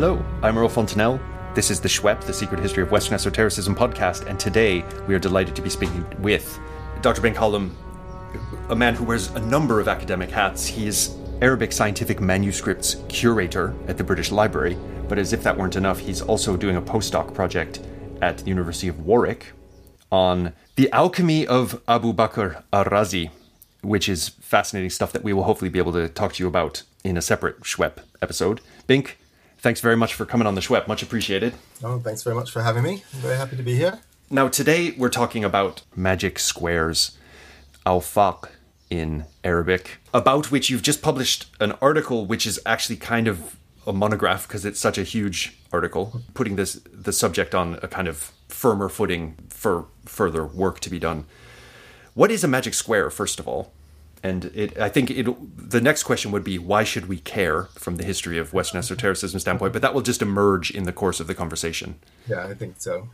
Hello, I'm Earl Fontainelle. This is the SHWEP, the Secret History of Western Esotericism podcast, and today we are delighted to be speaking with Dr. Ben Hallum, a man who wears a number of academic hats. He is Arabic scientific manuscripts curator at the British Library, but as if that weren't enough, he's also doing a postdoc project at the University of Warwick on the alchemy of Abu Bakr al-Razi, which is fascinating stuff that we will hopefully be able to talk to you about in a separate SHWEP episode. Bink, thanks very much for coming on the SHWEP. Much appreciated. Oh, thanks very much for having me. I'm very happy to be here. Now, today we're talking about magic squares, awfaq in Arabic, about which you've just published an article which is actually kind of a monograph because it's such a huge article, putting this the subject on a kind of firmer footing for further work to be done. What is a magic square, first of all? And it, I think it, the next question would be why should we care from the history of Western mm-hmm. esotericism standpoint? But that will just emerge in the course of the conversation. Yeah, I think so.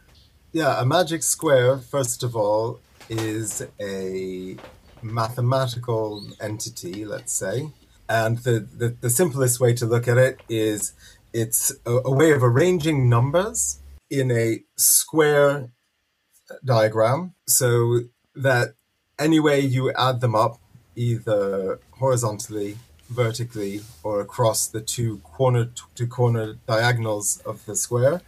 Yeah, a magic square, first of all, is a mathematical entity, let's say. And the, the, the simplest way to look at it is it's a, a way of arranging numbers in a square diagram so that any way you add them up, either horizontally, vertically, or across the two corner to corner diagonals of the square,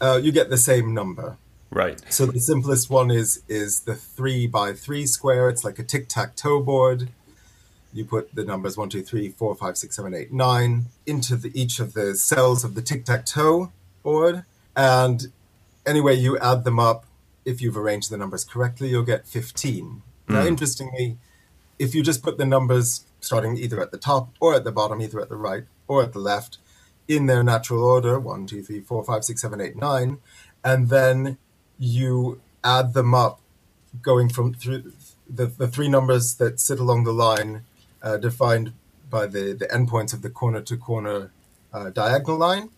uh, you get the same number. Right. So the simplest one is is the three by three square. It's like a tic tac toe board. You put the numbers one, two, three, four, five, six, seven, eight, nine into the, each of the cells of the tic tac toe board, and anyway you add them up, if you've arranged the numbers correctly, you'll get fifteen. Now, interestingly, if you just put the numbers starting either at the top or at the bottom, either at the right or at the left, in their natural order one, two, three, four, five, six, seven, eight, nine, and then you add them up going from through the, the three numbers that sit along the line uh, defined by the, the endpoints of the corner to corner uh, diagonal line,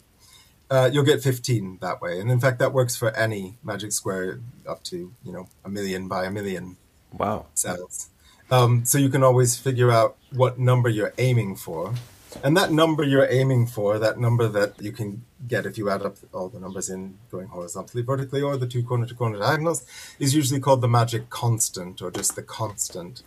uh, you'll get 15 that way. And in fact, that works for any magic square up to, you know, a million by a million Wow. cells. Um, so you can always figure out what number you're aiming for. And that number you're aiming for, that number that you can get if you add up all the numbers in going horizontally, vertically, or the two corner to corner diagonals, is usually called the magic constant or just the constant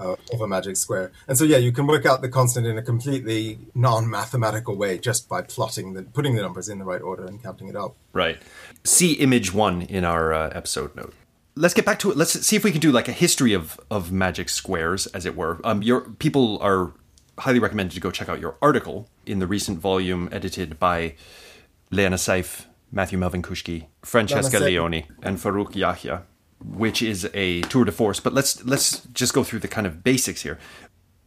uh, of a magic square. And so, yeah, you can work out the constant in a completely non mathematical way just by plotting the, putting the numbers in the right order and counting it up. Right. See image one in our uh, episode note. Let's get back to it. Let's see if we can do like a history of of magic squares, as it were. Um, your people are highly recommended to go check out your article in the recent volume edited by Liana Saif, Matthew Melvin Koushki, Francesca Leoni, and Farouk Yahya, which is a tour de force. But let's let's just go through the kind of basics here.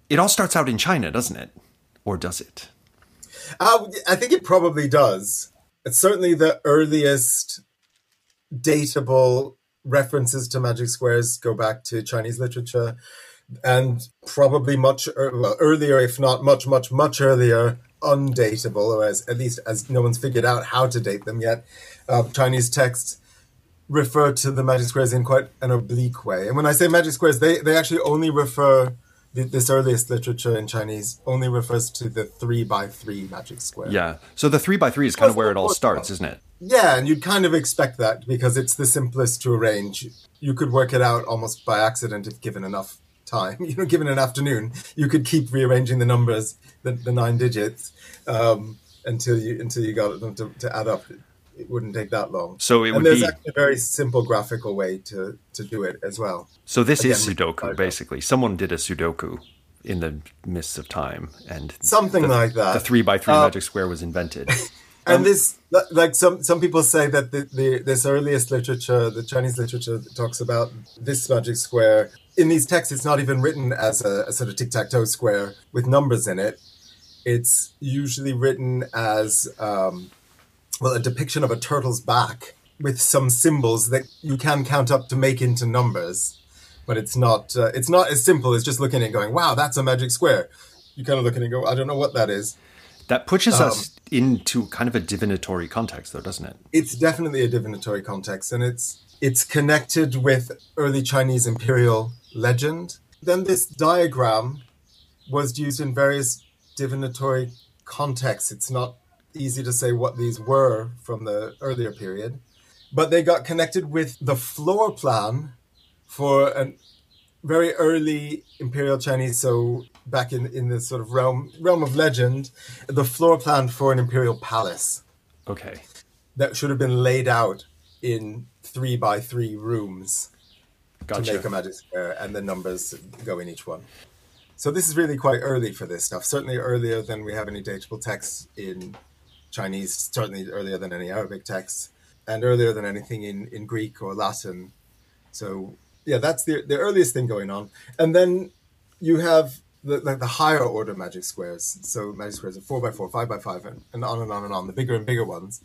It all starts out in China, doesn't it? Or does it? Uh, I think it probably does. It's certainly the earliest datable references to magic squares go back to Chinese literature, and probably much well, earlier, if not much, much, much earlier, undatable, or as at least as no one's figured out how to date them yet. Uh, Chinese texts refer to the magic squares in quite an oblique way. And when I say magic squares, they, they actually only refer, th- this earliest literature in Chinese only refers to the three by three magic square. Yeah. So the three by three is kind of where it all starts, isn't it? Yeah, and you'd kind of expect that because it's the simplest to arrange. You could work it out almost by accident if given enough time. You know, given an afternoon, you could keep rearranging the numbers, the, the nine digits, um, until you until you got them to, to add up. It wouldn't take that long. So it would and there's be- actually a very simple graphical way to, to do it as well. So this is Sudoku, basically. Someone did a Sudoku in the midst of time, and Something the, like that. The three by three Uh, magic square was invented. and this like some some people say that the, the this earliest literature the chinese literature that talks about this magic square. In these texts it's not even written as a, a sort of tic-tac-toe square with numbers in it. It's usually written as um, well a depiction of a turtle's back with some symbols that you can count up to make into numbers but it's not uh, it's not as simple as just looking at it going wow that's a magic square. You kind of look at it and go i don't know what that is. That pushes Um, us into kind of a divinatory context, though, doesn't it? it's definitely a divinatory context and it's it's connected with early chinese imperial legend then this diagram was used in various divinatory contexts it's not easy to say what these were from the earlier period, but they got connected with the floor plan for a very early Imperial Chinese, so back in, in the sort of realm realm of legend, the floor plan for an imperial palace. Okay. That should have been laid out in three by three rooms Gotcha. to make a magic square, and the numbers go in each one. So this is really quite early for this stuff. Certainly earlier than we have any datable texts in Chinese. Certainly earlier than any Arabic texts, and earlier than anything in, in Greek or Latin. So yeah, that's the the earliest thing going on. And then you have the, the, the higher order magic squares. So magic squares are four by four, five by five, and, and on and on and on. The bigger and bigger ones,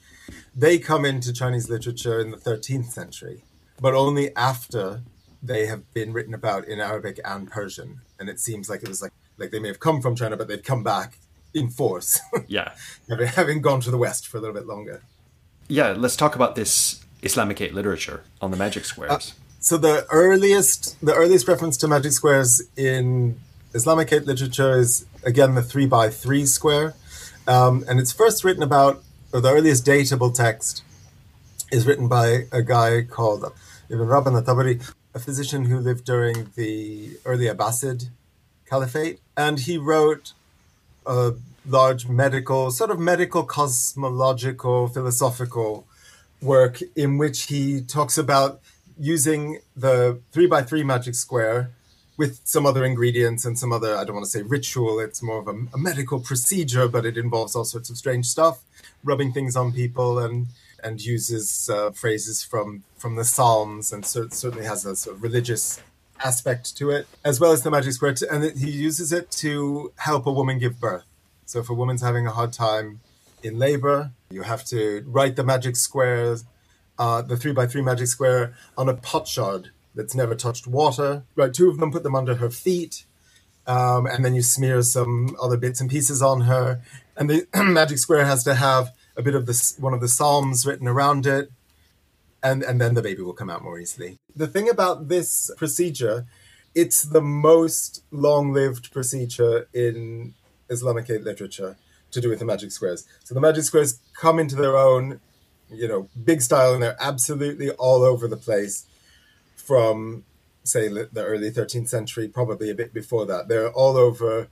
they come into Chinese literature in the 13th century, but only after they have been written about in Arabic and Persian. And it seems like it was like like they may have come from China, but they've come back in force, Yeah. having, having gone to the west for a little bit longer. Yeah, let's talk about this Islamicate literature on the magic squares. Uh, So the earliest the earliest reference to magic squares in Islamicate literature is again the three by three square, um, and it's first written about or the earliest datable text is written by a guy called Ibn Rabban al-Tabari, a physician who lived during the early Abbasid Caliphate, and he wrote a large medical, sort of medical, cosmological, philosophical work in which he talks about using the three by three magic square with some other ingredients and some other, I don't want to say ritual, it's more of a, a medical procedure, but it involves all sorts of strange stuff, rubbing things on people and and uses uh, phrases from from the Psalms and cer- certainly has a sort of religious aspect to it, as well as the magic square. To, and it, he uses it to help a woman give birth. So if a woman's having a hard time in labor, you have to write the magic squares, uh, the three by three magic square on a potsherd that's never touched water. Right, two of them, put them under her feet, um, and then you smear some other bits and pieces on her. And the magic square has to have a bit of this one of the psalms written around it, and and then the baby will come out more easily. The thing about this procedure, it's the most long-lived procedure in Islamicate literature to do with the magic squares. So the magic squares come into their own, you know, big style, and they're absolutely all over the place from say the early 13th century, probably a bit before that. They're all over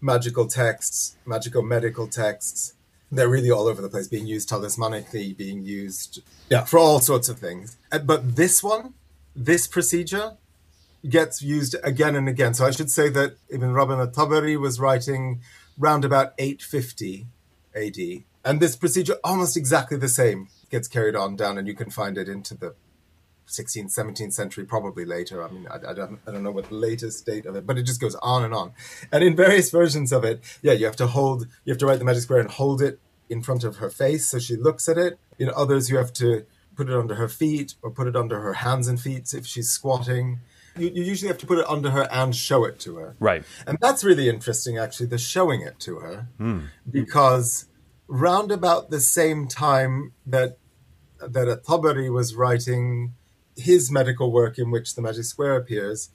magical texts, magical medical texts. They're really all over the place, being used talismanically, being used, yeah, for all sorts of things. Uh, But this one, this procedure, gets used again and again. So I should say that Ibn Rabban al-Tabari was writing round about 850 AD. And this procedure, almost exactly the same, gets carried on down, and you can find it into the 16th, 17th century, probably later. I mean, I, I, don't, I don't know what the latest date of it, but it just goes on and on. And in various versions of it, yeah, you have to hold, you have to write the magic square and hold it in front of her face so she looks at it. In others, you have to put it under her feet or put it under her hands and feet if she's squatting. You, you usually have to put it under her and show it to her. Right. And that's really interesting, actually, the showing it to her, hmm. because round about the same time that that a Tabari was writing his medical work in which the magic square appears,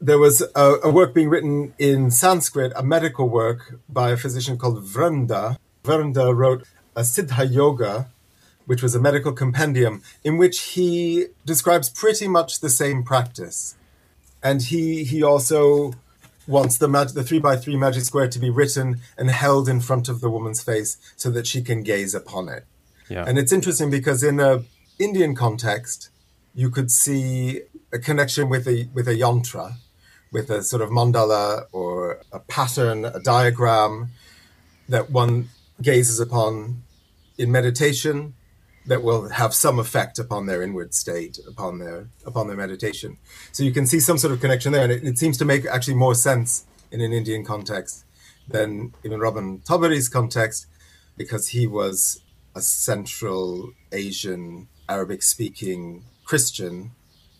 there was a, a work being written in Sanskrit, a medical work by a physician called Vrunda. Vrunda wrote a Siddha Yoga, which was a medical compendium in which he describes pretty much the same practice. And he he also wants the mag- the three by three magic square to be written and held in front of the woman's face so that she can gaze upon it. Yeah. And it's interesting because in a Indian context, you could see a connection with a with a yantra, with a sort of mandala or a pattern, a diagram that one gazes upon in meditation that will have some effect upon their inward state, upon their upon their meditation. So you can see some sort of connection there, and it, it seems to make actually more sense in an Indian context than Ibn Rabban Tabari's context, because he was a Central Asian Arabic speaking Christian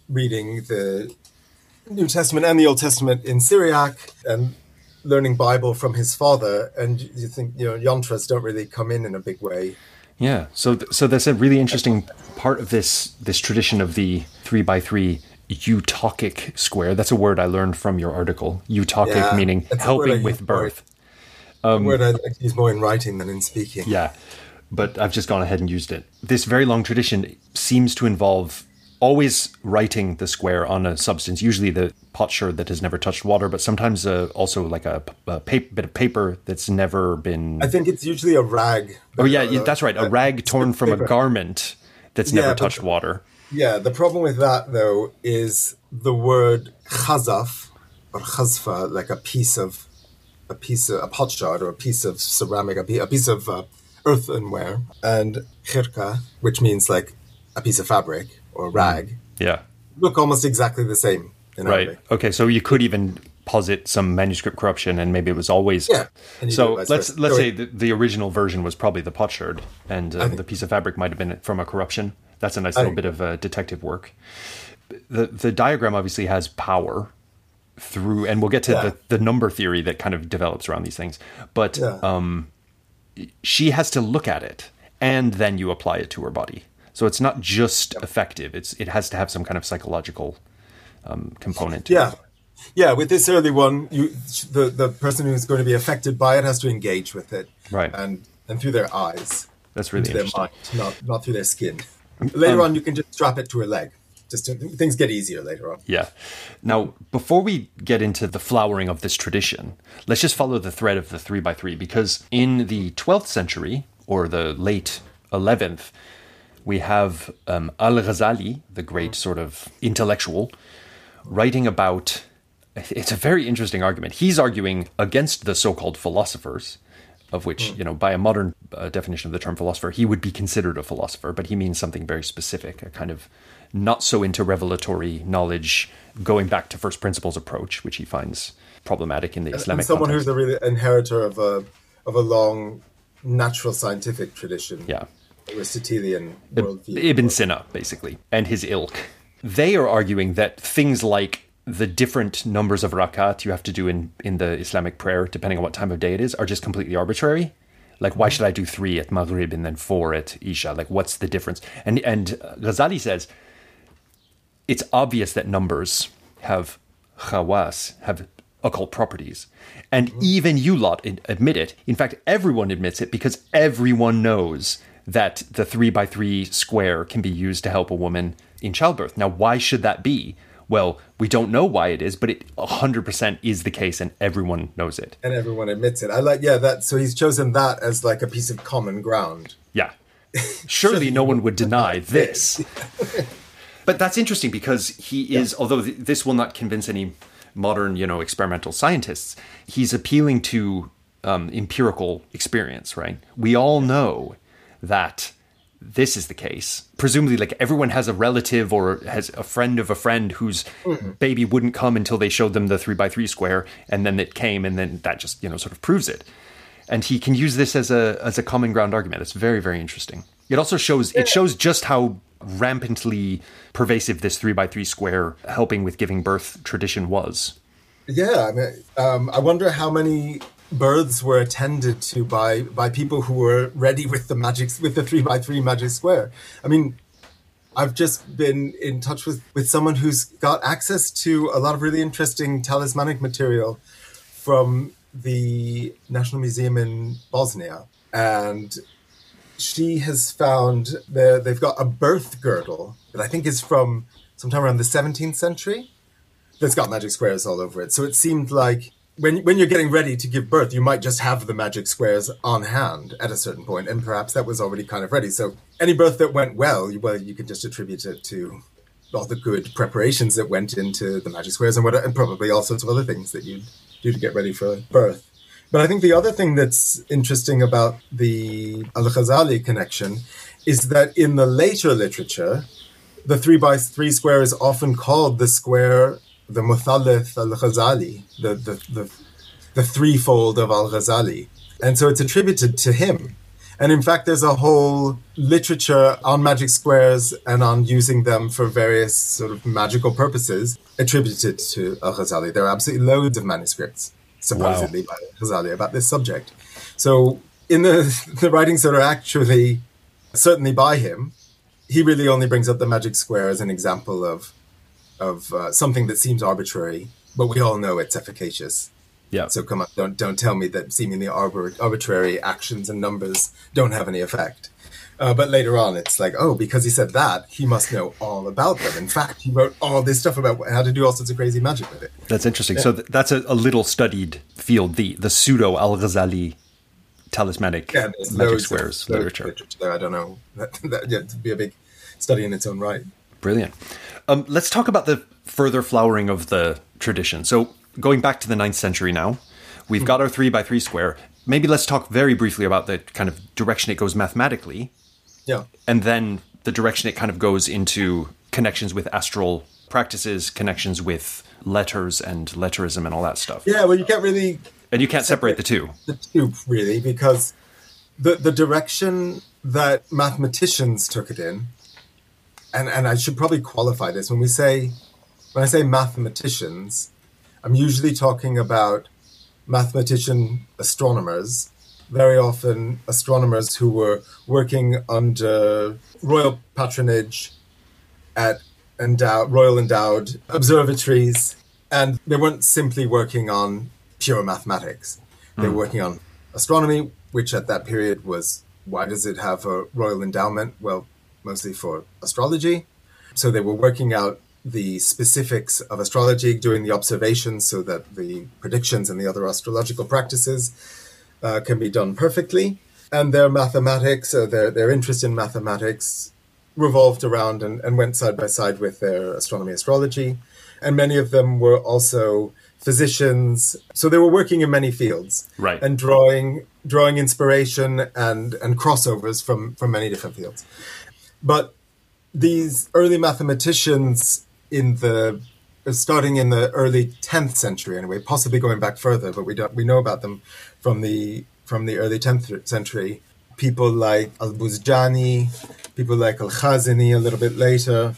reading the New Testament and the Old Testament in Syriac and learning Bible from his father. And you think, you know, yantras don't really come in in a big way. Yeah. So th- so that's a really interesting part of this this tradition of the three by three eutochic square. That's a word I learned from your article. Eutochic Yeah, meaning helping with birth. Um, word I like to use more in writing than in speaking. Yeah, but I've just gone ahead and used it. This very long tradition seems to involve always writing the square on a substance, usually the potsherd that has never touched water, but sometimes uh, also like a, a bit of paper that's never been. I think it's usually a rag. Oh yeah, uh, that's right, a rag torn from paper. a garment that's never yeah, touched water. Yeah, the problem with that though is the word chazaf or chazfa, like a piece of a piece of a potsherd or a piece of ceramic, a piece of uh, earthenware, and khirka, which means like a piece of fabric or rag yeah. look almost exactly the same right. Okay so you could even posit some manuscript corruption and maybe it was always yeah so let's let's say the, the, original version was probably the potsherd and uh, the piece of fabric might have been from a corruption. That's a nice little bit of uh, detective work. The the diagram obviously has power through and we'll get to yeah. the, the number theory that kind of develops around these things but yeah. um, she has to look at it and then you apply it to her body so it's not just effective; it's it has to have some kind of psychological um, component. yeah, it. yeah. With this early one, you the the person who's going to be affected by it has to engage with it, right? And and through their eyes. That's really their mind, not not through their skin. Later um, on, you can just strap it to a leg. Just to, things get easier later on. Yeah. Now, before we get into the flowering of this tradition, let's just follow the thread of the three by three because in the 12th century or the late 11th, we have um, Al Ghazali, the great sort of intellectual, writing about. It's a very interesting argument. He's arguing against the so called philosophers, of which, hmm. you know, by a modern uh, definition of the term philosopher, he would be considered a philosopher, but he means something very specific, a kind of not so into revelatory knowledge, going back to first principles approach, which he finds problematic in the Islamic. And someone context. who's a really inheritor of a of a long natural scientific tradition. Yeah. Aristotelian worldview. Ibn Sina, basically, and his ilk. They are arguing that things like the different numbers of rakat you have to do in, in the Islamic prayer, depending on what time of day it is, are just completely arbitrary. Like, why should I do three at Maghrib and then four at Isha? Like, what's the difference? And and Ghazali says it's obvious that numbers have khawas, have occult properties. And mm-hmm. even you lot admit it. In fact, everyone admits it because everyone knows that the three by three square can be used to help a woman in childbirth. Now, why should that be? Well, we don't know why it is, but it 100% is the case and everyone knows it. And everyone admits it. I like, yeah, that. So he's chosen that as like a piece of common ground. Yeah. Surely no one would deny this. but that's interesting because he is, yeah. although th- this will not convince any modern, you know, experimental scientists, he's appealing to um, empirical experience, right? We all know that this is the case. Presumably, like everyone has a relative or has a friend of a friend whose mm-hmm. baby wouldn't come until they showed them the three by three square, and then it came, and then that just you know sort of proves it. And he can use this as a as a common ground argument. It's very very interesting. It also shows it shows just how rampantly pervasive this three by three square helping with giving birth tradition was. Yeah, I mean, um, I wonder how many births were attended to by by people who were ready with the magic with the three by three magic square. I mean, I've just been in touch with with someone who's got access to a lot of really interesting talismanic material from the National Museum in Bosnia, and she has found that they've got a birth girdle that I think is from sometime around the 17th century that's got magic squares all over it. So it seemed like when when you're getting ready to give birth, you might just have the magic squares on hand at a certain point, and perhaps that was already kind of ready. So any birth that went well, you, well, you could just attribute it to all the good preparations that went into the magic squares and what, and probably all sorts of other things that you'd do to get ready for birth. But I think the other thing that's interesting about the Al Ghazali connection is that in the later literature, the three by three square is often called the square the Muthalith al Ghazali, the, the, the, the threefold of al Ghazali. And so it's attributed to him. And in fact, there's a whole literature on magic squares and on using them for various sort of magical purposes attributed to Al Ghazali. There are absolutely loads of manuscripts, supposedly wow. by Ghazali, about this subject. So, in the, the writings that are actually certainly by him, he really only brings up the magic square as an example of of uh, something that seems arbitrary, but we all know it's efficacious. Yeah. So come on, don't don't tell me that seemingly arbitrary actions and numbers don't have any effect. Uh, but later on, it's like, oh, because he said that, he must know all about them. In fact, he wrote all this stuff about how to do all sorts of crazy magic with it. That's interesting. So th- that's a, a little studied field, the the pseudo Al Ghazali talismanic Yeah, magic squares literature. literature. I don't know. That, that, yeah, be a big study in its own right. Brilliant. Um, let's talk about the further flowering of the tradition. So, going back to the ninth century now, we've got our three by three square. Maybe let's talk very briefly about the kind of direction it goes mathematically, Yeah. and then the direction it kind of goes into connections with astral practices, connections with letters and letterism and all that stuff. Yeah, well, you can't really And you can't separate the two. the two really because the the direction that mathematicians took it in, and and I should probably qualify this when we say when I say mathematicians, I'm usually talking about mathematician astronomers. Very often, astronomers who were working under royal patronage at endowed, royal endowed observatories, and they weren't simply working on pure mathematics. They were hmm. working on astronomy, which at that period was why does it have a royal endowment? Well, mostly for astrology. So they were working out the specifics of astrology, doing the observations so that the predictions and the other astrological practices uh, can be done perfectly. And their mathematics, uh, their, their interest in mathematics, revolved around and, and went side by side with their astronomy astrology. And many of them were also physicians. So they were working in many fields. Right. And drawing drawing inspiration and, and crossovers from, from many different fields. But these early mathematicians in the uh, starting in the early 10th century anyway possibly going back further but we don't we know about them from the from the early 10th century. People like al-buzjani people like al-khazini a little bit later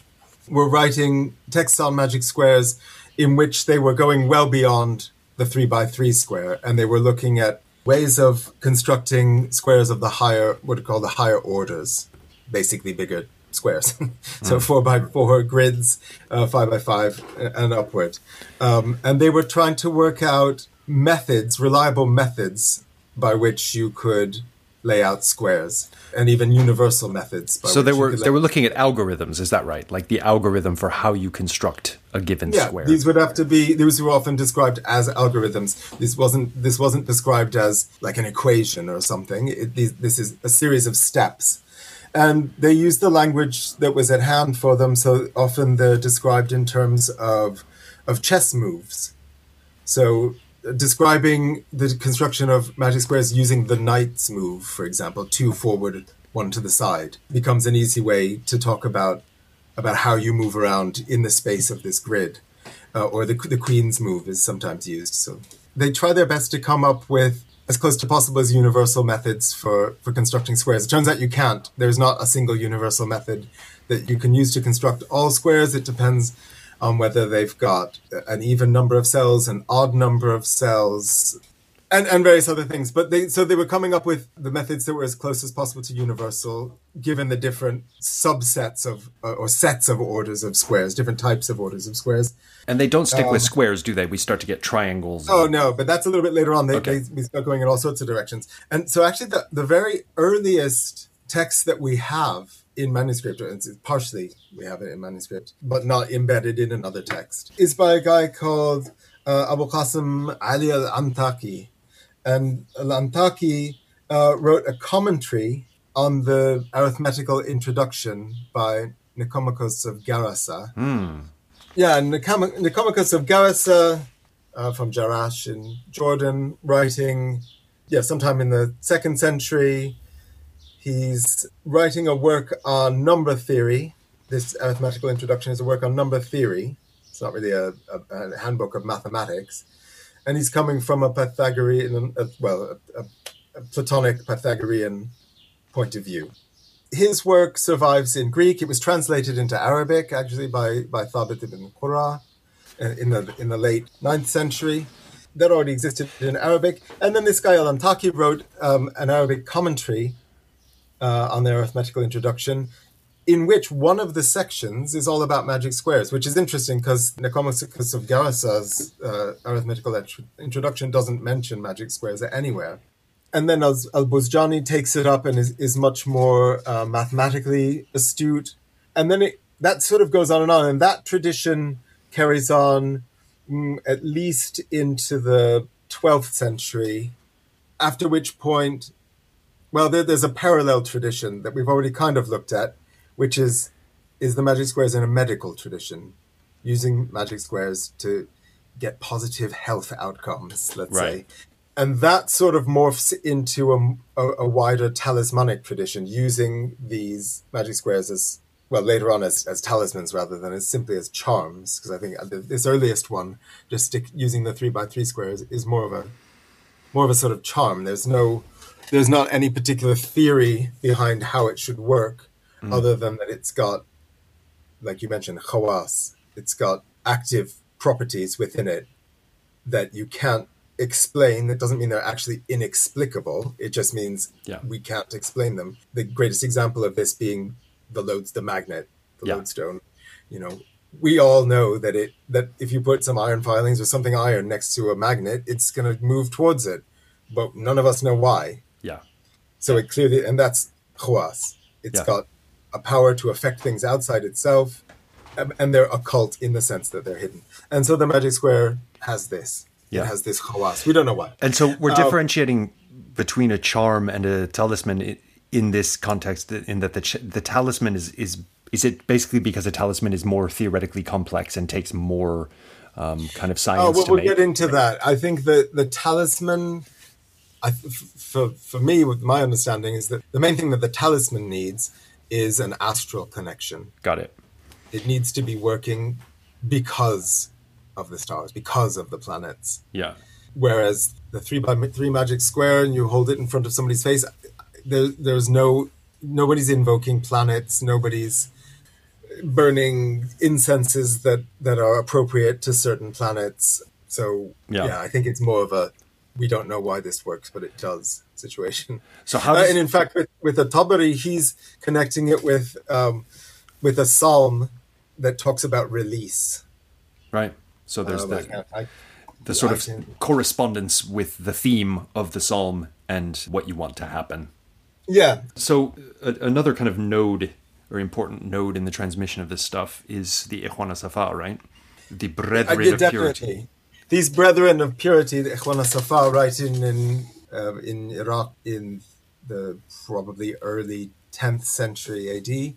were writing texts on magic squares in which they were going well beyond the 3 by 3 square and they were looking at ways of constructing squares of the higher what are called the higher orders basically bigger squares. so four by four grids, uh, five by five, and upward. Um, and they were trying to work out methods, reliable methods, by which you could lay out squares, and even universal methods. So they were they were looking at algorithms, is that right? Like the algorithm for how you construct a given yeah, square. these would have to be. These were often described as algorithms. This wasn't. This wasn't described as like an equation or something. It, these, this is a series of steps, and they used the language that was at hand for them. So often they're described in terms of of chess moves. So describing the construction of magic squares using the knight's move, for example, two forward, one to the side, becomes an easy way to talk about about how you move around in the space of this grid. Uh, or the, the queen's move is sometimes used. So they try their best to come up with as close to possible as universal methods for, for constructing squares. It turns out you can't. There's not a single universal method that you can use to construct all squares. It depends on whether they've got an even number of cells, an odd number of cells, and, and various other things. But they so they were coming up with the methods that were as close as possible to universal, given the different subsets of uh, or sets of orders of squares, different types of orders of squares. and they don't stick with squares, do they? We start to get triangles. Um, Oh no, but that's a little bit later on. They, Okay. they we start going in all sorts of directions. And so actually the, the very earliest text that we have in manuscript, or it's partially we have it in manuscript, but not embedded in another text, is by a guy called uh, Abu Qasim Ali al-Antaki. And al-Antaki uh, wrote a commentary on the arithmetical introduction by Nicomachus of Gerasa. Yeah, Nicom- Nicomachus of Gerasa uh, from Jarash in Jordan, writing, yeah, sometime in the second century. He's writing a work on number theory. This arithmetical introduction is a work on number theory. It's not really a, a, a handbook of mathematics. And he's coming from a Pythagorean, a, well, a, a, Platonic Pythagorean point of view his work survives in Greek. It was translated into Arabic actually by by Thabit ibn Qurra uh, in the in the late 9th century. That already existed in Arabic, and then this guy Al Antaki wrote um, an Arabic commentary uh, on the arithmetical introduction, in which one of the sections is all about magic squares, which is interesting because Nicomachus of Gerasa's uh, arithmetical introduction doesn't mention magic squares anywhere. And then Al Buzjani takes it up and is, is much more uh, mathematically astute. And then it, that sort of goes on and on. And that tradition carries on mm, at least into the 12th century, after which point, well, there, there's a parallel tradition that we've already kind of looked at, which is is the magic squares in a medical tradition, using magic squares to get positive health outcomes, let's right. say. And that sort of morphs into a, a, a, wider talismanic tradition, using these magic squares as well later on as, as talismans rather than as simply as charms. Because I think this earliest one, just stick, using the three by three squares, is more of a more of a sort of charm. There's no there's not any particular theory behind how it should work mm. other than that it's got, like you mentioned, khawas. It's got active properties within it that you can't explain. That doesn't mean they're actually inexplicable. It just means yeah. we can't explain them. The greatest example of this being the loads, the magnet, the yeah. lodestone. You know, we all know that it that if you put some iron filings or something iron next to a magnet, it's going to move towards it, but none of us know why. Yeah. So it clearly, and that's khawas. It's yeah. got a power to affect things outside itself, and they're occult in the sense that they're hidden. And so the magic square has this. Yeah. It has this khawas. We don't know why. And so we're uh, differentiating between a charm and a talisman in this context, in that the, the talisman is, is is it basically because a talisman is more theoretically complex and takes more um, kind of science? Oh, well, we'll make? get into that. I think that the talisman, I, for for me, with my understanding, is that the main thing that the talisman needs is an astral connection. Got it. It needs to be working because of the stars, because of the planets. Yeah. Whereas the three by three magic square, and you hold it in front of somebody's face, there, there's no nobody's invoking planets, nobody's burning incenses that that are appropriate to certain planets. So yeah, yeah I think it's more of a we don't know why this works, but it does situation. So how? Does... Uh, and in fact, with with the Tabari, he's connecting it with um, with a psalm that talks about release. Right. So there's um, the I, I, the sort I of can... correspondence with the theme of the psalm and what you want to happen. Yeah. So a, another kind of node or important node in the transmission of this stuff is the Ikhwana Safa, right? The brethren of definitely. purity. These brethren of purity, the Ikhwana Safa, writing in uh, in Iraq in the probably early 10th century AD.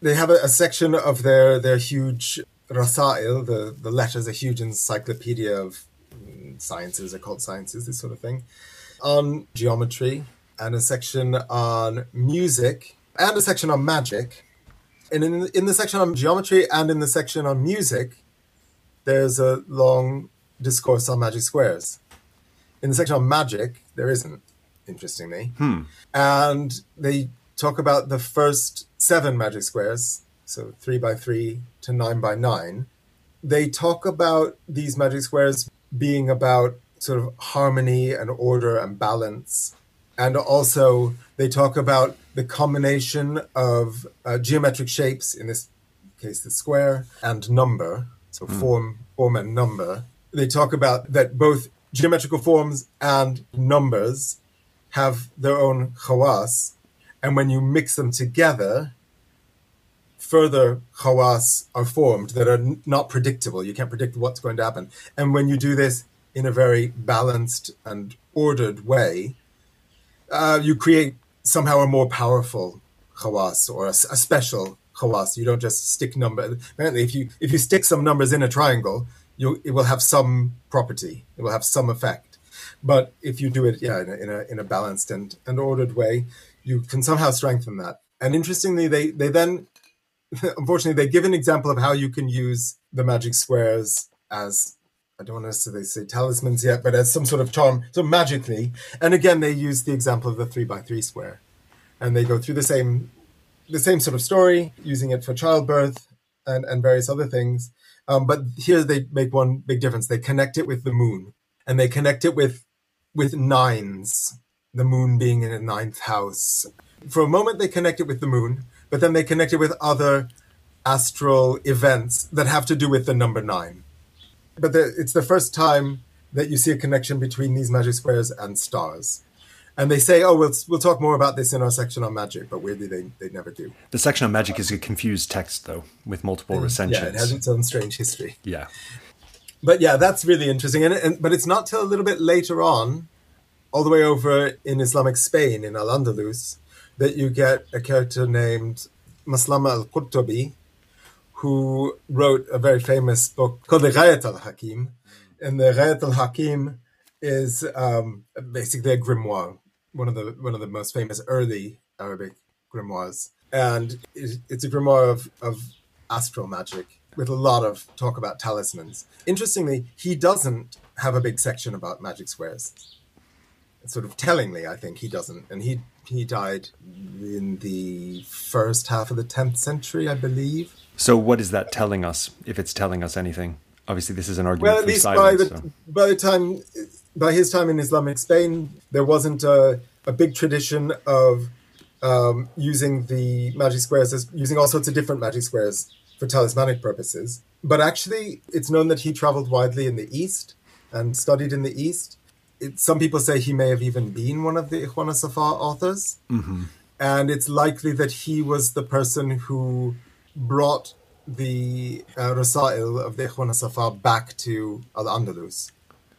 They have a, a section of their their huge rasail, the, the letters, a huge encyclopedia of sciences, occult sciences, this sort of thing, on geometry, and a section on music, and a section on magic. And in, in the section on geometry and in the section on music, there's a long discourse on magic squares. In the section on magic, there isn't, interestingly. Hmm. And they talk about the first seven magic squares, so three by three to nine by nine. They talk about these magic squares being about sort of harmony and order and balance. And also, they talk about the combination of uh, geometric shapes, in this case, the square, and number, so mm. form, form and number. They talk about that both geometrical forms and numbers have their own khawas, and when you mix them together, further khawas are formed that are not predictable. You can't predict what's going to happen. And when you do this in a very balanced and ordered way, uh, you create somehow a more powerful khawas or a, a special khawas. You don't just stick number. Apparently, if you if you stick some numbers in a triangle, you it will have some property. It will have some effect. But if you do it, yeah, in a, in a, in a balanced and, and ordered way, you can somehow strengthen that. And interestingly, they, they then, unfortunately, they give an example of how you can use the magic squares as I don't want to necessarily say talismans yet, but as some sort of charm, so magically. And again, they use the example of the three by three square, and they go through the same, the same sort of story, using it for childbirth and and various other things. Um, but here they make one big difference. They connect it with the moon, and they connect it with with nines. The moon being in a ninth house, For a moment, they connect it with the moon, but then they connect it with other astral events that have to do with the number nine. But the, it's the first time that you see a connection between these magic squares and stars. And they say, oh, we'll, we'll talk more about this in our section on magic, but weirdly, they, they never do. The section on magic is a confused text, though, with multiple recensions. Yeah, it has its own strange history. Yeah. But yeah, that's really interesting. And, and But it's not till a little bit later on, all the way over in Islamic Spain, in Al Andalus, that you get a character named Maslama al Qurtubi, who wrote a very famous book called the Ghayat al Hakim. And the Ghayat al Hakim is um, basically a grimoire, one of the one of the most famous early Arabic grimoires, and it's a grimoire of, of astral magic with a lot of talk about talismans. Interestingly, he doesn't have a big section about magic squares. Sort of tellingly, I think he doesn't, and he he died in the first half of the tenth century, I believe. So, what is that telling us? If it's telling us anything, obviously, this is an argument. Well, at least silence, by the so. by the time by his time in Islamic Spain, there wasn't a, a big tradition of um, using the magic squares as using all sorts of different magic squares for talismanic purposes. But actually, it's known that he traveled widely in the East and studied in the East. It, some people say he may have even been one of the Ikhwan Safa authors. Mm-hmm. And it's likely that he was the person who brought the uh, Rasail of the Ikhwan Safa back to Al Andalus.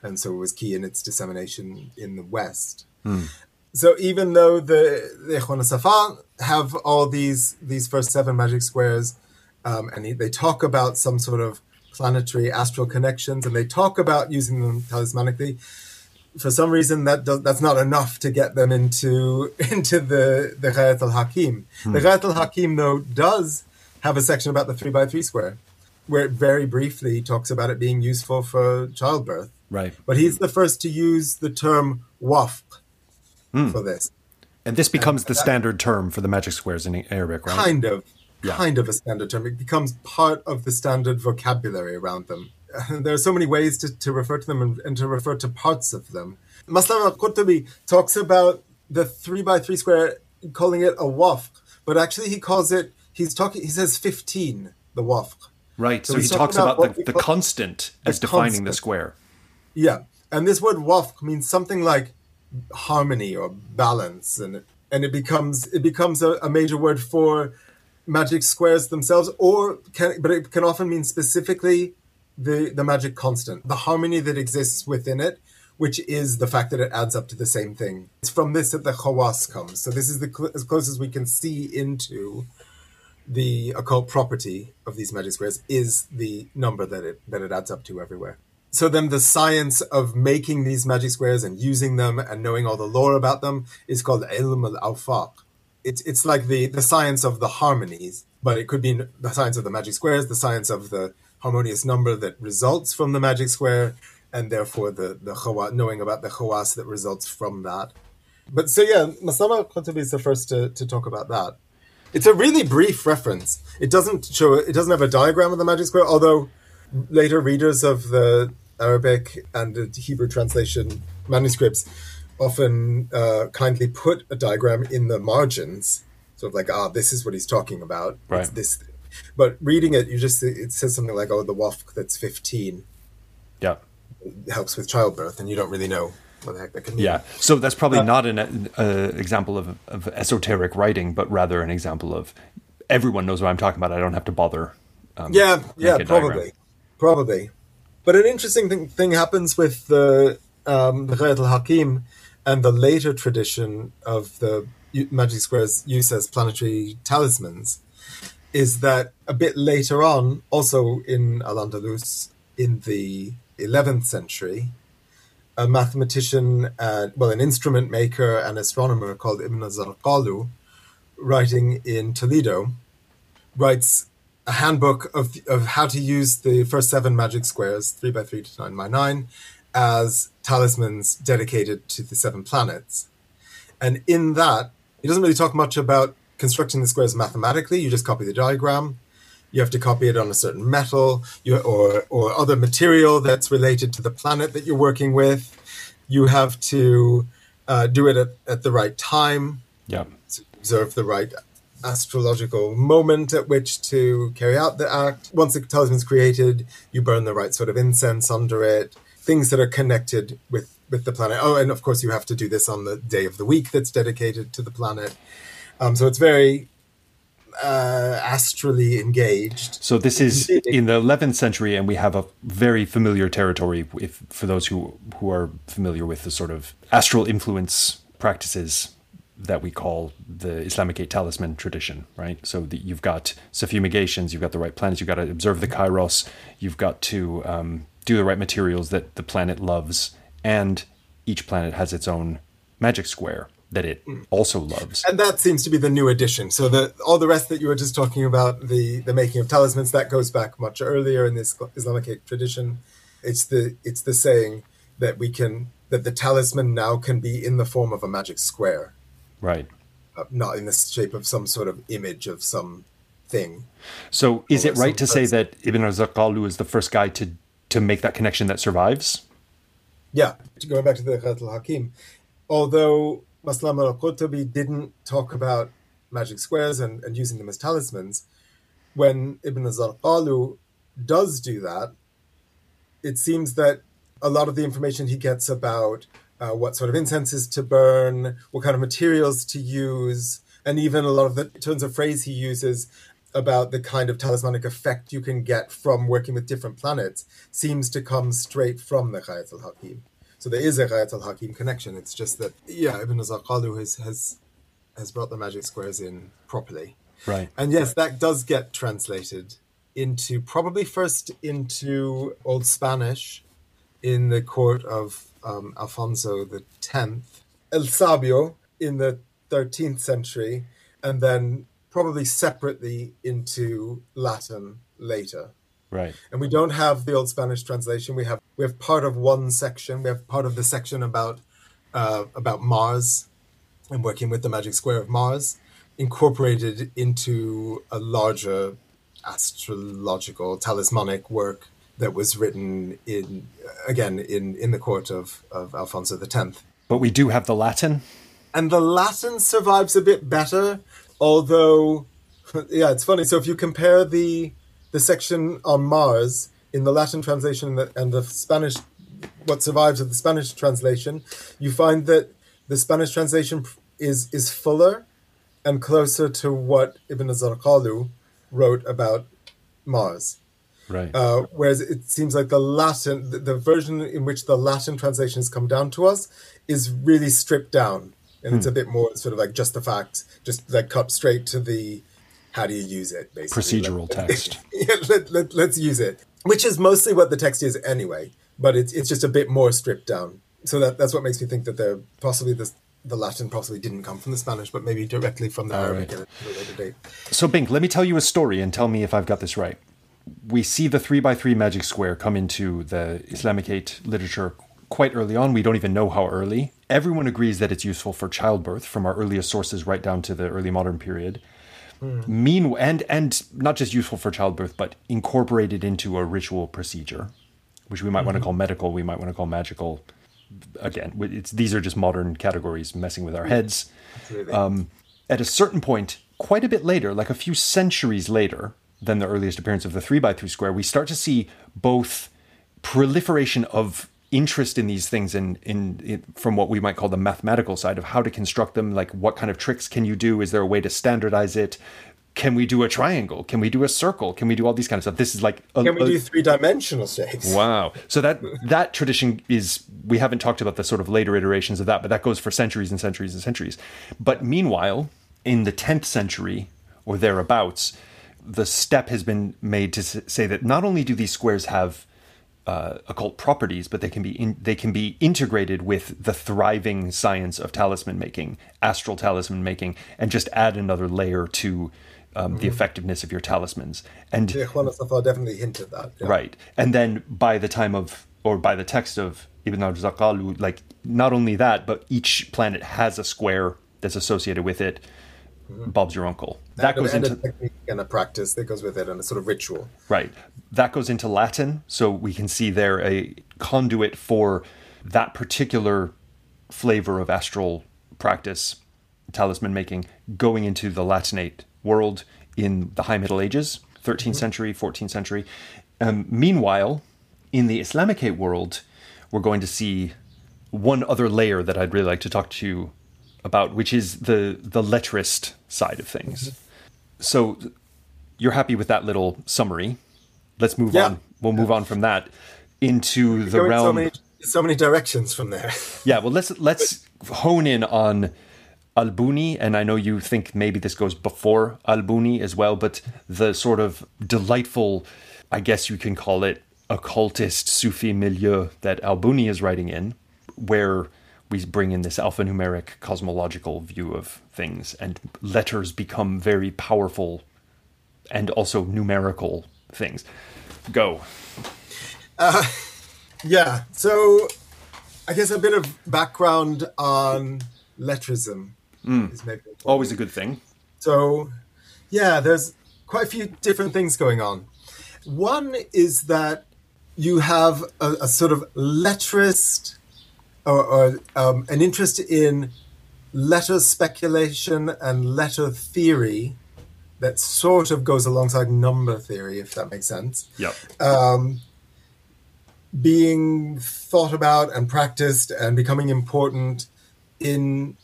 And so it was key in its dissemination in the West. Mm. So even though the, the Ikhwan Safa have all these, these first seven magic squares, um, and they talk about some sort of planetary astral connections, and they talk about using them talismanically. For some reason, that does, that's not enough to get them into into the the Ghayat al Hakim. Hmm. The Ghayat al Hakim, though, does have a section about the three by three square, where it very briefly talks about it being useful for childbirth. Right. But he's the first to use the term wafq hmm. for this. And this becomes and the that, standard term for the magic squares in Arabic, right? Kind of yeah. kind of a standard term. It becomes part of the standard vocabulary around them. there are so many ways to, to refer to them and, and, to refer to parts of them. Maslama al-Qurtubi talks about the three by three square, calling it a wafq, but actually he calls it, he's talking, he says 15, the wafq. Right, so, so he talks about, about the, the constant as defining constant. the square. Yeah, and this word wafq means something like harmony or balance, and and it becomes it becomes a, a major word for magic squares themselves, or can, but it can often mean specifically the the magic constant, the harmony that exists within it, which is the fact that it adds up to the same thing. It's from this that the khawas comes. So this is the cl- as close as we can see into the occult property of these magic squares is the number that it that it adds up to everywhere. So then the science of making these magic squares and using them and knowing all the lore about them is called ilm al-awfaq it's it's like the the science of the harmonies, but it could be the science of the magic squares, the science of the harmonious number that results from the magic square, and therefore the the khawas, knowing about the khawas that results from that. But so yeah, Maslama Qurtubi is the first to, to talk about that. It's a really brief reference. It doesn't show it doesn't have a diagram of the magic square, although later readers of the Arabic and the Hebrew translation manuscripts often uh, kindly put a diagram in the margins, sort of like, ah, this is what he's talking about. Right. It's this. But reading it, you just it says something like, oh, the wafq that's fifteen. Yeah. Helps with childbirth, and you don't really know what the heck that can mean. Yeah. So that's probably uh, not an uh, example of, of esoteric writing, but rather an example of everyone knows what I'm talking about. I don't have to bother. Um, yeah. Yeah. Probably. Diagram. Probably. But an interesting thing, thing happens with the um, the Ghayat al Hakim and the later tradition of the magic squares use as planetary talismans is that a bit later on, also in Al Andalus in the 11th century, a mathematician, and, well, an instrument maker and astronomer called Ibn al Zarqalu, writing in Toledo, writes a handbook of, of how to use the first seven magic squares, 3 by 3 to 9 by 9, as talismans dedicated to the seven planets. And in that, he doesn't really talk much about constructing the squares mathematically. You just copy the diagram. You have to copy it on a certain metal you, or, or other material that's related to the planet that you're working with. You have to uh, do it at, at the right time. Yeah. observe the right astrological moment at which to carry out the act. Once the talisman's created, you burn the right sort of incense under it. Things that are connected with with the planet. Oh, and of course, you have to do this on the day of the week that's dedicated to the planet. Um, so it's very uh, astrally engaged. So this is in the 11th century, and we have a very familiar territory. If for those who who are familiar with the sort of astral influence practices that we call the Islamicate talisman tradition, right? So the, you've got suffumigations, you've got the right planets, you've got to observe the kairos, you've got to um, do the right materials that the planet loves, and each planet has its own magic square that it also loves. And that seems to be the new addition. So the all the rest that you were just talking about, the the making of talismans, that goes back much earlier in this Islamic tradition. It's the it's the saying that we can that the talisman now can be in the form of a magic square, right? Uh, not in the shape of some sort of image of some thing. So is it right to say that Ibn al-Zarqalu is the first guy to to make that connection that survives? Yeah, going back to the Ghayat al-Hakim, although Maslama al-Qurtubi didn't talk about magic squares and, and using them as talismans, when Ibn Zarqalu does do that, it seems that a lot of the information he gets about uh, what sort of incenses to burn, what kind of materials to use, and even a lot of the turns of phrase he uses about the kind of talismanic effect you can get from working with different planets seems to come straight from the Ghayat al Hakim. So there is a Ghayat al Hakim connection. It's just that, yeah, Ibn Zarqalu has, has, has brought the magic squares in properly. Right. And yes, that does get translated into probably first into Old Spanish in the court of um, Alfonso X, El Sabio in the 13th century, and then probably separately into Latin later. Right. And we don't have the old Spanish translation. We have we have part of one section. We have part of the section about uh, about Mars and working with the magic square of Mars, incorporated into a larger astrological talismanic work that was written in again in in the court of of Alfonso X. But we do have the Latin, and the Latin survives a bit better although yeah it's funny. So if you compare the the section on mars in the latin translation and the, and the spanish what survives of the spanish translation you find that the spanish translation is is fuller and closer to what ibn zarqalu wrote about mars right uh, whereas it seems like the latin the, the version in which the latin translation has come down to us is really stripped down and hmm. it's a bit more sort of like just the facts, just like cut straight to the how do you use it, basically. Procedural let, text. yeah, let, let, let's use it, which is mostly what the text is anyway, but it's, it's just a bit more stripped down. So that, that's what makes me think that they're possibly the, the Latin possibly didn't come from the Spanish, but maybe directly from the Arabic right. at a later date. So, Bink, let me tell you a story and tell me if I've got this right. We see the three by three magic square come into the Islamicate literature quite early on. We don't even know how early. Everyone agrees that it's useful for childbirth from our earliest sources right down to the early modern period. Mm. Mean and and not just useful for childbirth, but incorporated into a ritual procedure, which we might mm-hmm. want to call medical, we might want to call magical. Again, it's these are just modern categories messing with our heads. Um, at a certain point, quite a bit later, like a few centuries later than the earliest appearance of the three by three square, we start to see both proliferation of interest in these things in, in, in from what we might call the mathematical side of how to construct them like what kind of tricks can you do? Is there a way to standardize it? Can we do a triangle? Can we do a circle? Can we do all these kind of stuff? This is like a, can we do three-dimensional shapes? Wow. So that that tradition is we haven't talked about the sort of later iterations of that but that goes for centuries and centuries and centuries. But meanwhile in the 10th century or thereabouts the step has been made to say that not only do these squares have uh, occult properties, but they can be in, they can be integrated with the thriving science of talisman making, astral talisman making, and just add another layer to um, mm-hmm. the effectiveness of your talismans. And yeah, Juan definitely hinted that. Yeah. Right, and then by the time of or by the text of Ibn al-Zarqalu, like not only that, but each planet has a square that's associated with it Mm-hmm. Bob's your uncle. That goes into a technique and a practice that goes with it, and a sort of ritual. Right. That goes into Latin, so we can see there a conduit for that particular flavor of astral practice talisman making going into the Latinate world in the High Middle Ages, 13th mm-hmm. century, 14th century. Um, meanwhile, in the Islamicate world, we're going to see one other layer that I'd really like to talk to you about, which is the the letterist side of things. Mm-hmm. So, you're happy with that little summary? Let's move yeah. on. We'll move on from that into the realm. So many, so many directions from there. yeah, well, let's let's hone in on Albuni, and I know you think maybe this goes before Albuni as well, but the sort of delightful, I guess you can call it, occultist Sufi milieu that Albuni is writing in, where we bring in this alphanumeric cosmological view of things, and letters become very powerful and also numerical things. Go. Uh, yeah, so I guess a bit of background on letterism mm. is maybe always a good thing. So, yeah, there's quite a few different things going on. One is that you have a, a sort of letterist or, or um, an interest in letter speculation and letter theory that sort of goes alongside number theory, if that makes sense. Yep. Um, being thought about and practiced and becoming important in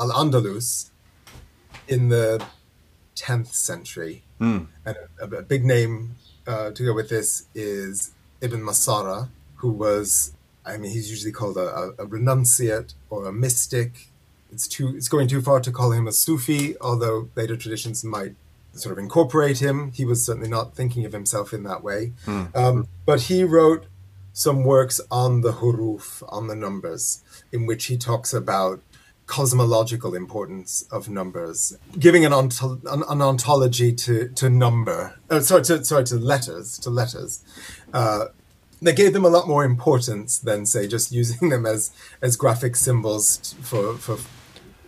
Al Andalus in the 10th century. Mm. And a, a, big name uh, to go with this is Ibn Masara, who was, I mean, he's usually called a, a, renunciate or a mystic. It's too, it's going too far to call him a Sufi, although later traditions might sort of incorporate him. He was certainly not thinking of himself in that way. Mm. Um, but he wrote some works on the huruf, on the numbers, in which he talks about cosmological importance of numbers, giving an, onto, an, an ontology to, to number, uh, sorry, to, sorry, to letters, to letters. Uh, they gave them a lot more importance than, say, just using them as, as graphic symbols for, for,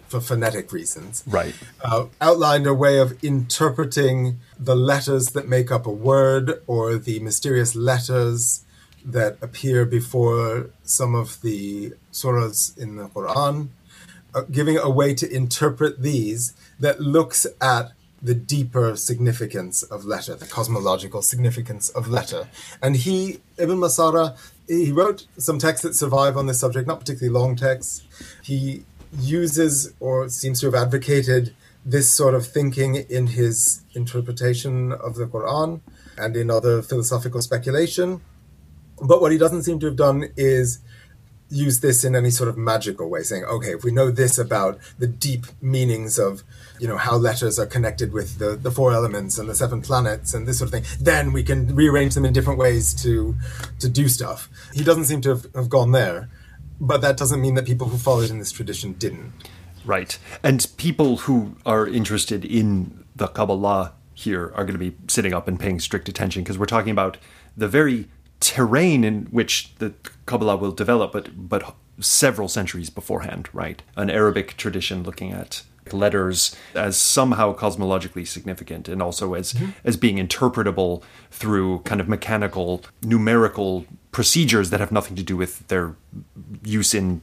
for phonetic reasons. Right. Uh, outlined a way of interpreting the letters that make up a word or the mysterious letters that appear before some of the surahs in the Quran, uh, giving a way to interpret these that looks at the deeper significance of letter, the cosmological significance of letter. And he, Ibn Masara, he wrote some texts that survive on this subject, not particularly long texts. He uses or seems to have advocated this sort of thinking in his interpretation of the Quran and in other philosophical speculation. But what he doesn't seem to have done is use this in any sort of magical way, saying, okay, if we know this about the deep meanings of, you know, how letters are connected with the, the four elements and the seven planets and this sort of thing, then we can rearrange them in different ways to to do stuff. He doesn't seem to have, have gone there. But that doesn't mean that people who followed in this tradition didn't. Right. And people who are interested in the Kabbalah here are going to be sitting up and paying strict attention because we're talking about the very terrain in which the Kabbalah will develop, but but several centuries beforehand, right? An Arabic tradition looking at letters as somehow cosmologically significant and also as mm-hmm. as being interpretable through kind of mechanical numerical procedures that have nothing to do with their use in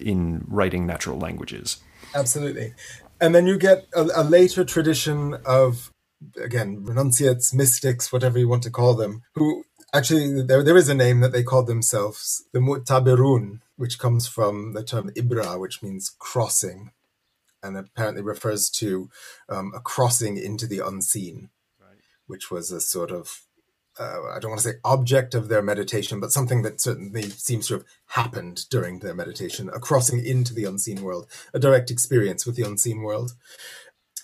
in writing natural languages. Absolutely. And then you get a, a later tradition of again renunciates mystics whatever you want to call them who Actually, there, there is a name that they call themselves, the Mu'tabirun, which comes from the term Ibra, which means crossing, and apparently refers to um, a crossing into the unseen, right. which was a sort of, uh, I don't want to say object of their meditation, but something that certainly seems to have happened during their meditation, a crossing into the unseen world, a direct experience with the unseen world.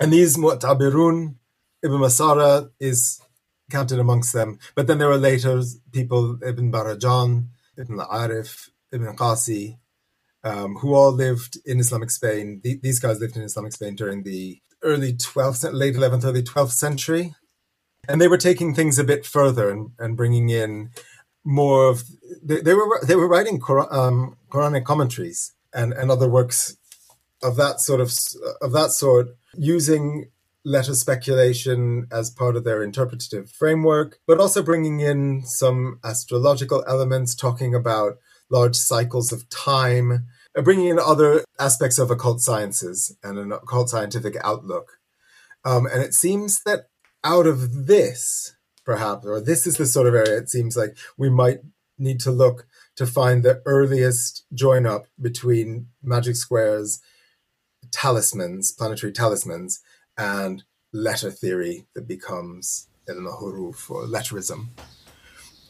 And these Mu'tabirun, Ibn Masara is counted amongst them. But then there were later people, Ibn Barajan, Ibn al-'Arif, Ibn Qasi, um, who all lived in Islamic Spain. The, these guys lived in Islamic Spain during the early 12th, late 11th, early 12th century. And they were taking things a bit further and, and bringing in more of, they, they were they were writing Quran, um, Quranic commentaries and, and other works of that sort of of that sort using letter speculation as part of their interpretative framework, but also bringing in some astrological elements, talking about large cycles of time, uh, bringing in other aspects of occult sciences and an occult scientific outlook. Um, and it seems that out of this, perhaps, or this is the sort of area it seems like we might need to look to find the earliest join up between magic squares, talismans, planetary talismans, and letter theory that becomes ilm huruf or letterism.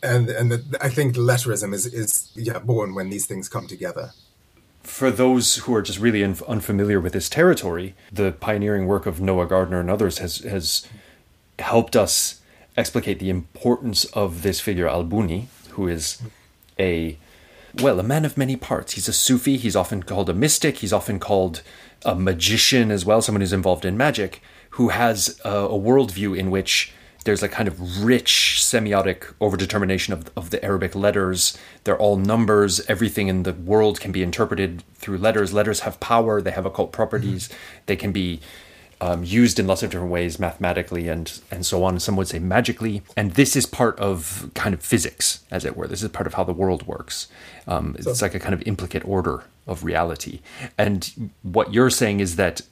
And and the, I think letterism is is yeah born when these things come together. For those who are just really un- unfamiliar with this territory, the pioneering work of Noah Gardiner and others has has helped us explicate the importance of this figure Al-Buni, who is a well, a man of many parts. He's a Sufi. He's often called a mystic. He's often called a magician as well, someone who's involved in magic, who has a, a worldview in which there's a kind of rich semiotic overdetermination of, of the Arabic letters. They're all numbers. Everything in the world can be interpreted through letters. Letters have power. They have occult properties. Mm-hmm. They can be um, used in lots of different ways, mathematically and and so on. Some would say magically, and this is part of kind of physics, as it were. This is part of how the world works. Um, so, it's like a kind of implicate order of reality. And what you're saying is that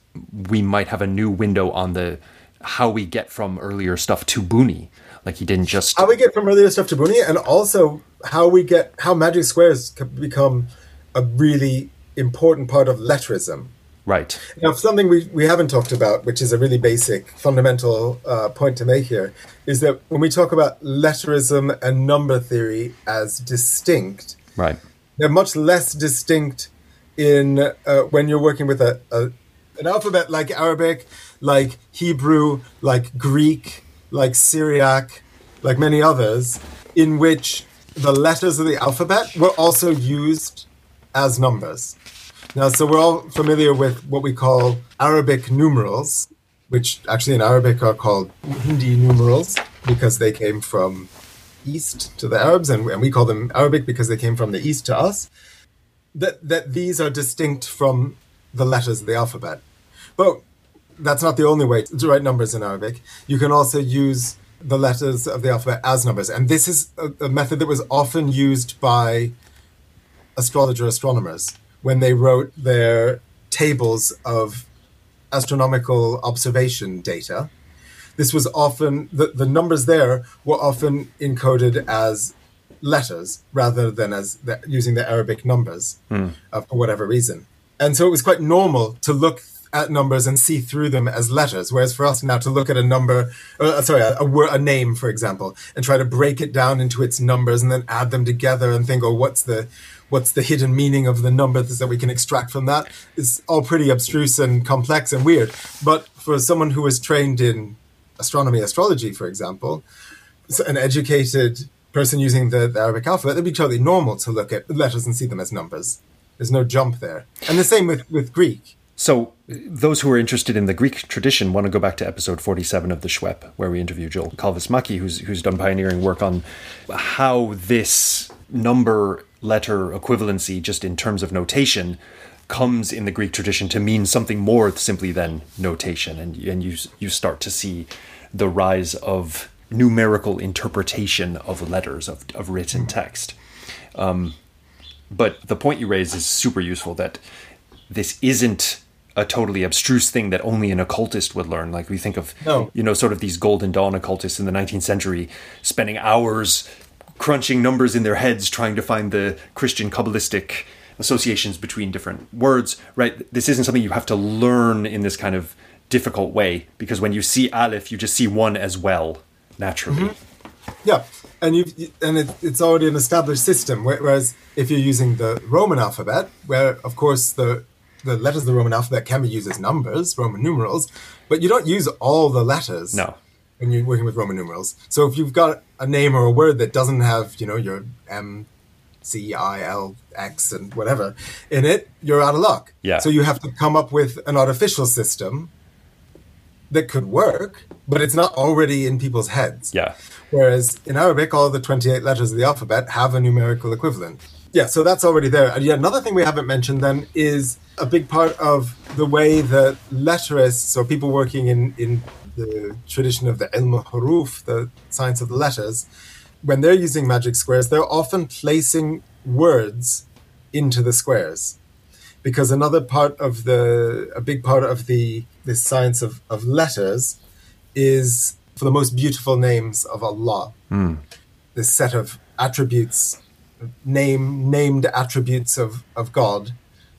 we might have a new window on the how we get from earlier stuff to Buni. Like he didn't just how we get from earlier stuff to Buni, and also how we get how magic squares become a really important part of letterism Right. Now, something we, we haven't talked about, which is a really basic, fundamental uh, point to make here, is that when we talk about letterism and number theory as distinct, right, they're much less distinct in uh, when you're working with a, a an alphabet like Arabic, like Hebrew, like Greek, like Syriac, like many others, in which the letters of the alphabet were also used as numbers. Now, so we're all familiar with what we call Arabic numerals, which actually in Arabic are called Hindi numerals because they came from east to the Arabs, and, we call them Arabic because they came from the east to us. That that these are distinct from the letters of the alphabet, but that's not the only way to write numbers in Arabic. You can also use the letters of the alphabet as numbers, and this is a, a method that was often used by astrologer astronomers when they wrote their tables of astronomical observation data. This was often, the, the numbers there were often encoded as letters rather than as the, using the Arabic numbers mm. uh, for whatever reason. And so it was quite normal to look at numbers and see through them as letters. Whereas for us now to look at a number, uh, sorry, a, a, a, name, for example, and try to break it down into its numbers and then add them together and think, oh, what's the what's the hidden meaning of the numbers that we can extract from that is all pretty abstruse and complex and weird. But for someone who is trained in astronomy, astrology, for example, an educated person using the, the Arabic alphabet, it'd be totally normal to look at letters and see them as numbers. There's no jump there. And the same with, with Greek. So, those who are interested in the Greek tradition want to go back to episode 47 of the SHWEP, where we interview Joel Kalvis who's, who's done pioneering work on how this number letter equivalency, just in terms of notation, comes in the Greek tradition to mean something more simply than notation, and and you you start to see the rise of numerical interpretation of letters of of written text. Um, but the point you raise is super useful. That this isn't a totally abstruse thing that only an occultist would learn. Like we think of, no. you know, sort of these Golden Dawn occultists in the 19th century spending hours crunching numbers in their heads trying to find the Christian Kabbalistic associations between different words, right? This isn't something you have to learn in this kind of difficult way because when you see Aleph, you just see one as well, naturally. Mm-hmm. Yeah. And you and it, it's already an established system. Whereas if you're using the Roman alphabet, where of course the the letters of the Roman alphabet can be used as numbers, Roman numerals, but you don't use all the letters. No when you're working with Roman numerals. So if you've got a name or a word that doesn't have, you know, your M, C, I, L, X, and whatever in it, you're out of luck. Yeah. So you have to come up with an artificial system that could work, but it's not already in people's heads. Yeah. Whereas in Arabic, all the 28 letters of the alphabet have a numerical equivalent. Yeah, so that's already there. And yet another thing we haven't mentioned then is a big part of the way that letterists or people working in, in the tradition of the ilm huruf, the science of the letters, when they're using magic squares, they're often placing words into the squares. because another part of the a big part of the this science of, of letters is for the most beautiful names of Allah. Mm. This set of attributes, name named attributes of, of God,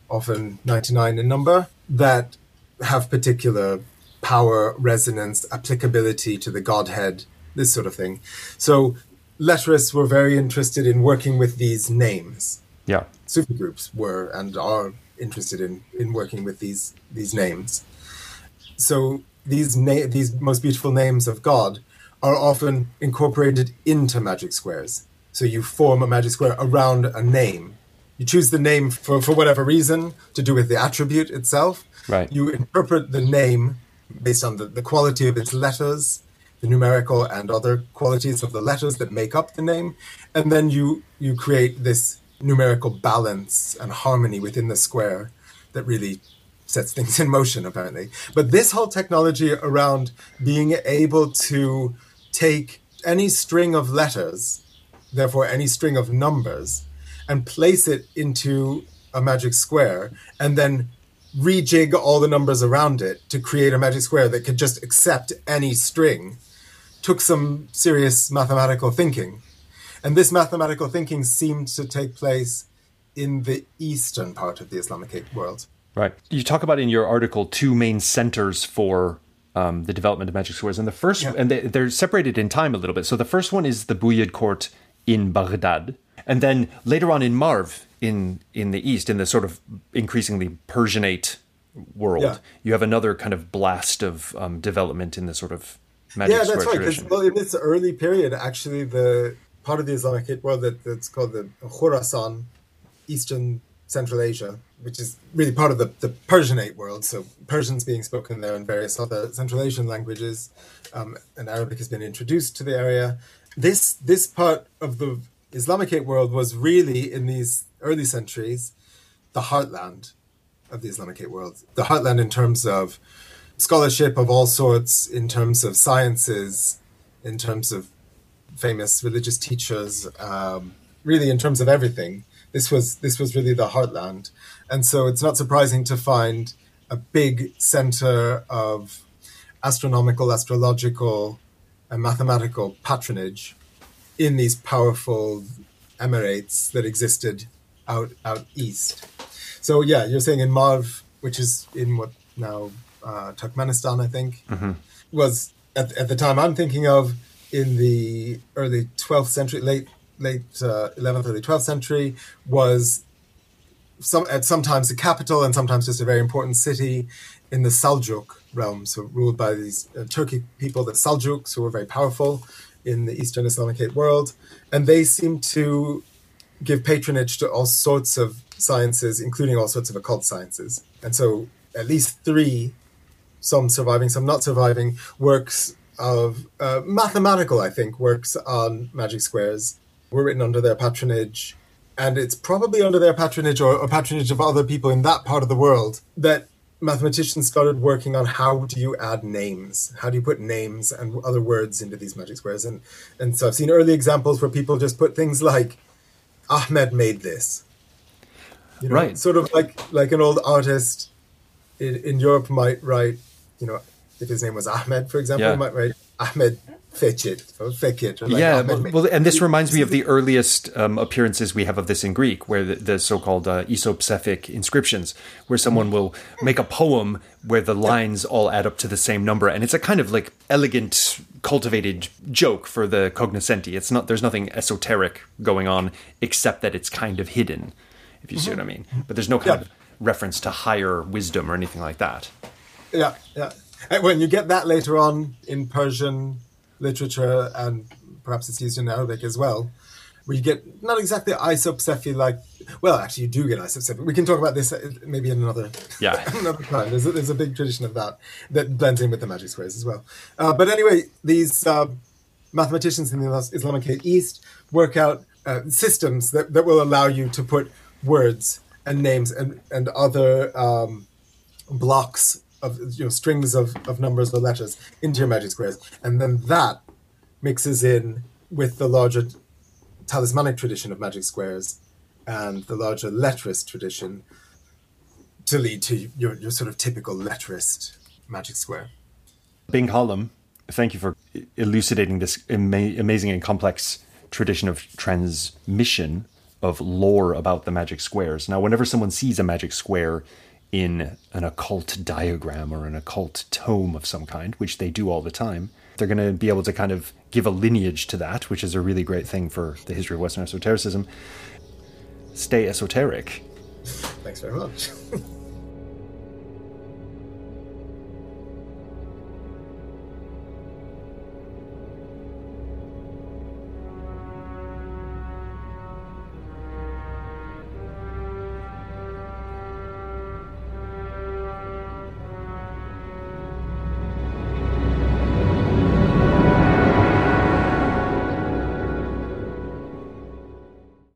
often 99 in number, that have particular power, resonance, applicability to the Godhead, this sort of thing. So letterists were very interested in working with these names. Yeah. Sufi groups were and are interested in, in working with these these names. So these na- these most beautiful names of God are often incorporated into magic squares. So you form a magic square around a name. You choose the name for, for whatever reason to do with the attribute itself. Right. You interpret the name based on the, the quality of its letters, the numerical and other qualities of the letters that make up the name, and then you you create this numerical balance and harmony within the square that really sets things in motion apparently but this whole technology around being able to take any string of letters therefore any string of numbers and place it into a magic square and then rejig all the numbers around it to create a magic square that could just accept any string took some serious mathematical thinking and this mathematical thinking seemed to take place in the eastern part of the Islamic world. Right. You talk about in your article two main centers for um, the development of magic squares, and the first, yeah. and they, are separated in time a little bit. So the first one is the Buyid court in Baghdad, and then later on in Marv in in the east, in the sort of increasingly Persianate world, yeah. you have another kind of blast of um, development in the sort of magic yeah, that's right. Because well, in this early period, actually, the part of the Islamic world that, that's called the Khurasan, Eastern Central Asia, which is really part of the, the Persianate world. So Persian's being spoken there and various other Central Asian languages, um, and Arabic has been introduced to the area. This this part of the Islamic world was really in these early centuries the heartland of the Islamic world. The heartland in terms of scholarship of all sorts, in terms of sciences, in terms of famous religious teachers, um, really in terms of everything. This was this was really the heartland, and so it's not surprising to find a big center of astronomical, astrological, and mathematical patronage in these powerful emirates that existed out out east. So yeah, you're saying in Marv, which is in what now uh, Turkmenistan, I think, mm-hmm. was at, at the time I'm thinking of in the early 12th century, late late uh, 11th, early 12th century, was some at sometimes the capital and sometimes just a very important city in the Seljuk realm, so ruled by these uh, Turkic people, the Seljuks, who were very powerful in the Eastern Islamicate world, and they seem to give patronage to all sorts of sciences, including all sorts of occult sciences. And so, at least three, some surviving, some not surviving, works of uh, mathematical, I think, works on magic squares were written under their patronage. And it's probably under their patronage or, or patronage of other people in that part of the world that mathematicians started working on how do you add names? How do you put names and other words into these magic squares? And and so i've seen early examples where people just put things like ahmed made this. You know, right. sort of like like an old artist in, in europe might write you know if his name was Ahmed, for example, yeah. might write Ahmed fecit or fecit. Like yeah, well, and this reminds me of the earliest um, appearances we have of this in Greek, where the, the so-called uh, inscriptions, where someone will make a poem where the lines all add up to the same number, and it's a kind of like elegant, cultivated joke for the cognoscenti. It's not there's nothing esoteric going on except that it's kind of hidden, if you mm-hmm. see what I mean. But there's no kind yeah. of reference to higher wisdom or anything like that. Yeah, yeah. when you get that later on in Persian literature, and perhaps it's used in Arabic as well, We get not exactly isopsephy like. Well, actually, you do get isopsephy. We can talk about this uh, maybe in another yeah another time. There's a, there's a big tradition of that that blends in with the magic squares as well. Uh, but anyway, these uh, mathematicians in the Islamic East work out uh, systems that, that will allow you to put words and names and and other um, blocks of you know strings of, of numbers or letters into your magic squares, and then that mixes in with the larger talismanic tradition of magic squares and the larger letterist tradition. to lead to your, your sort of typical letterist magic square. Bink Hallum, thank you for elucidating this ama- amazing and complex tradition of transmission of lore about the magic squares. Now, whenever someone sees a magic square in an occult diagram or an occult tome of some kind, which they do all the time, they're going to be able to kind of give a lineage to that, which is a really great thing for the history of Western esotericism. Stay esoteric. Thanks very much.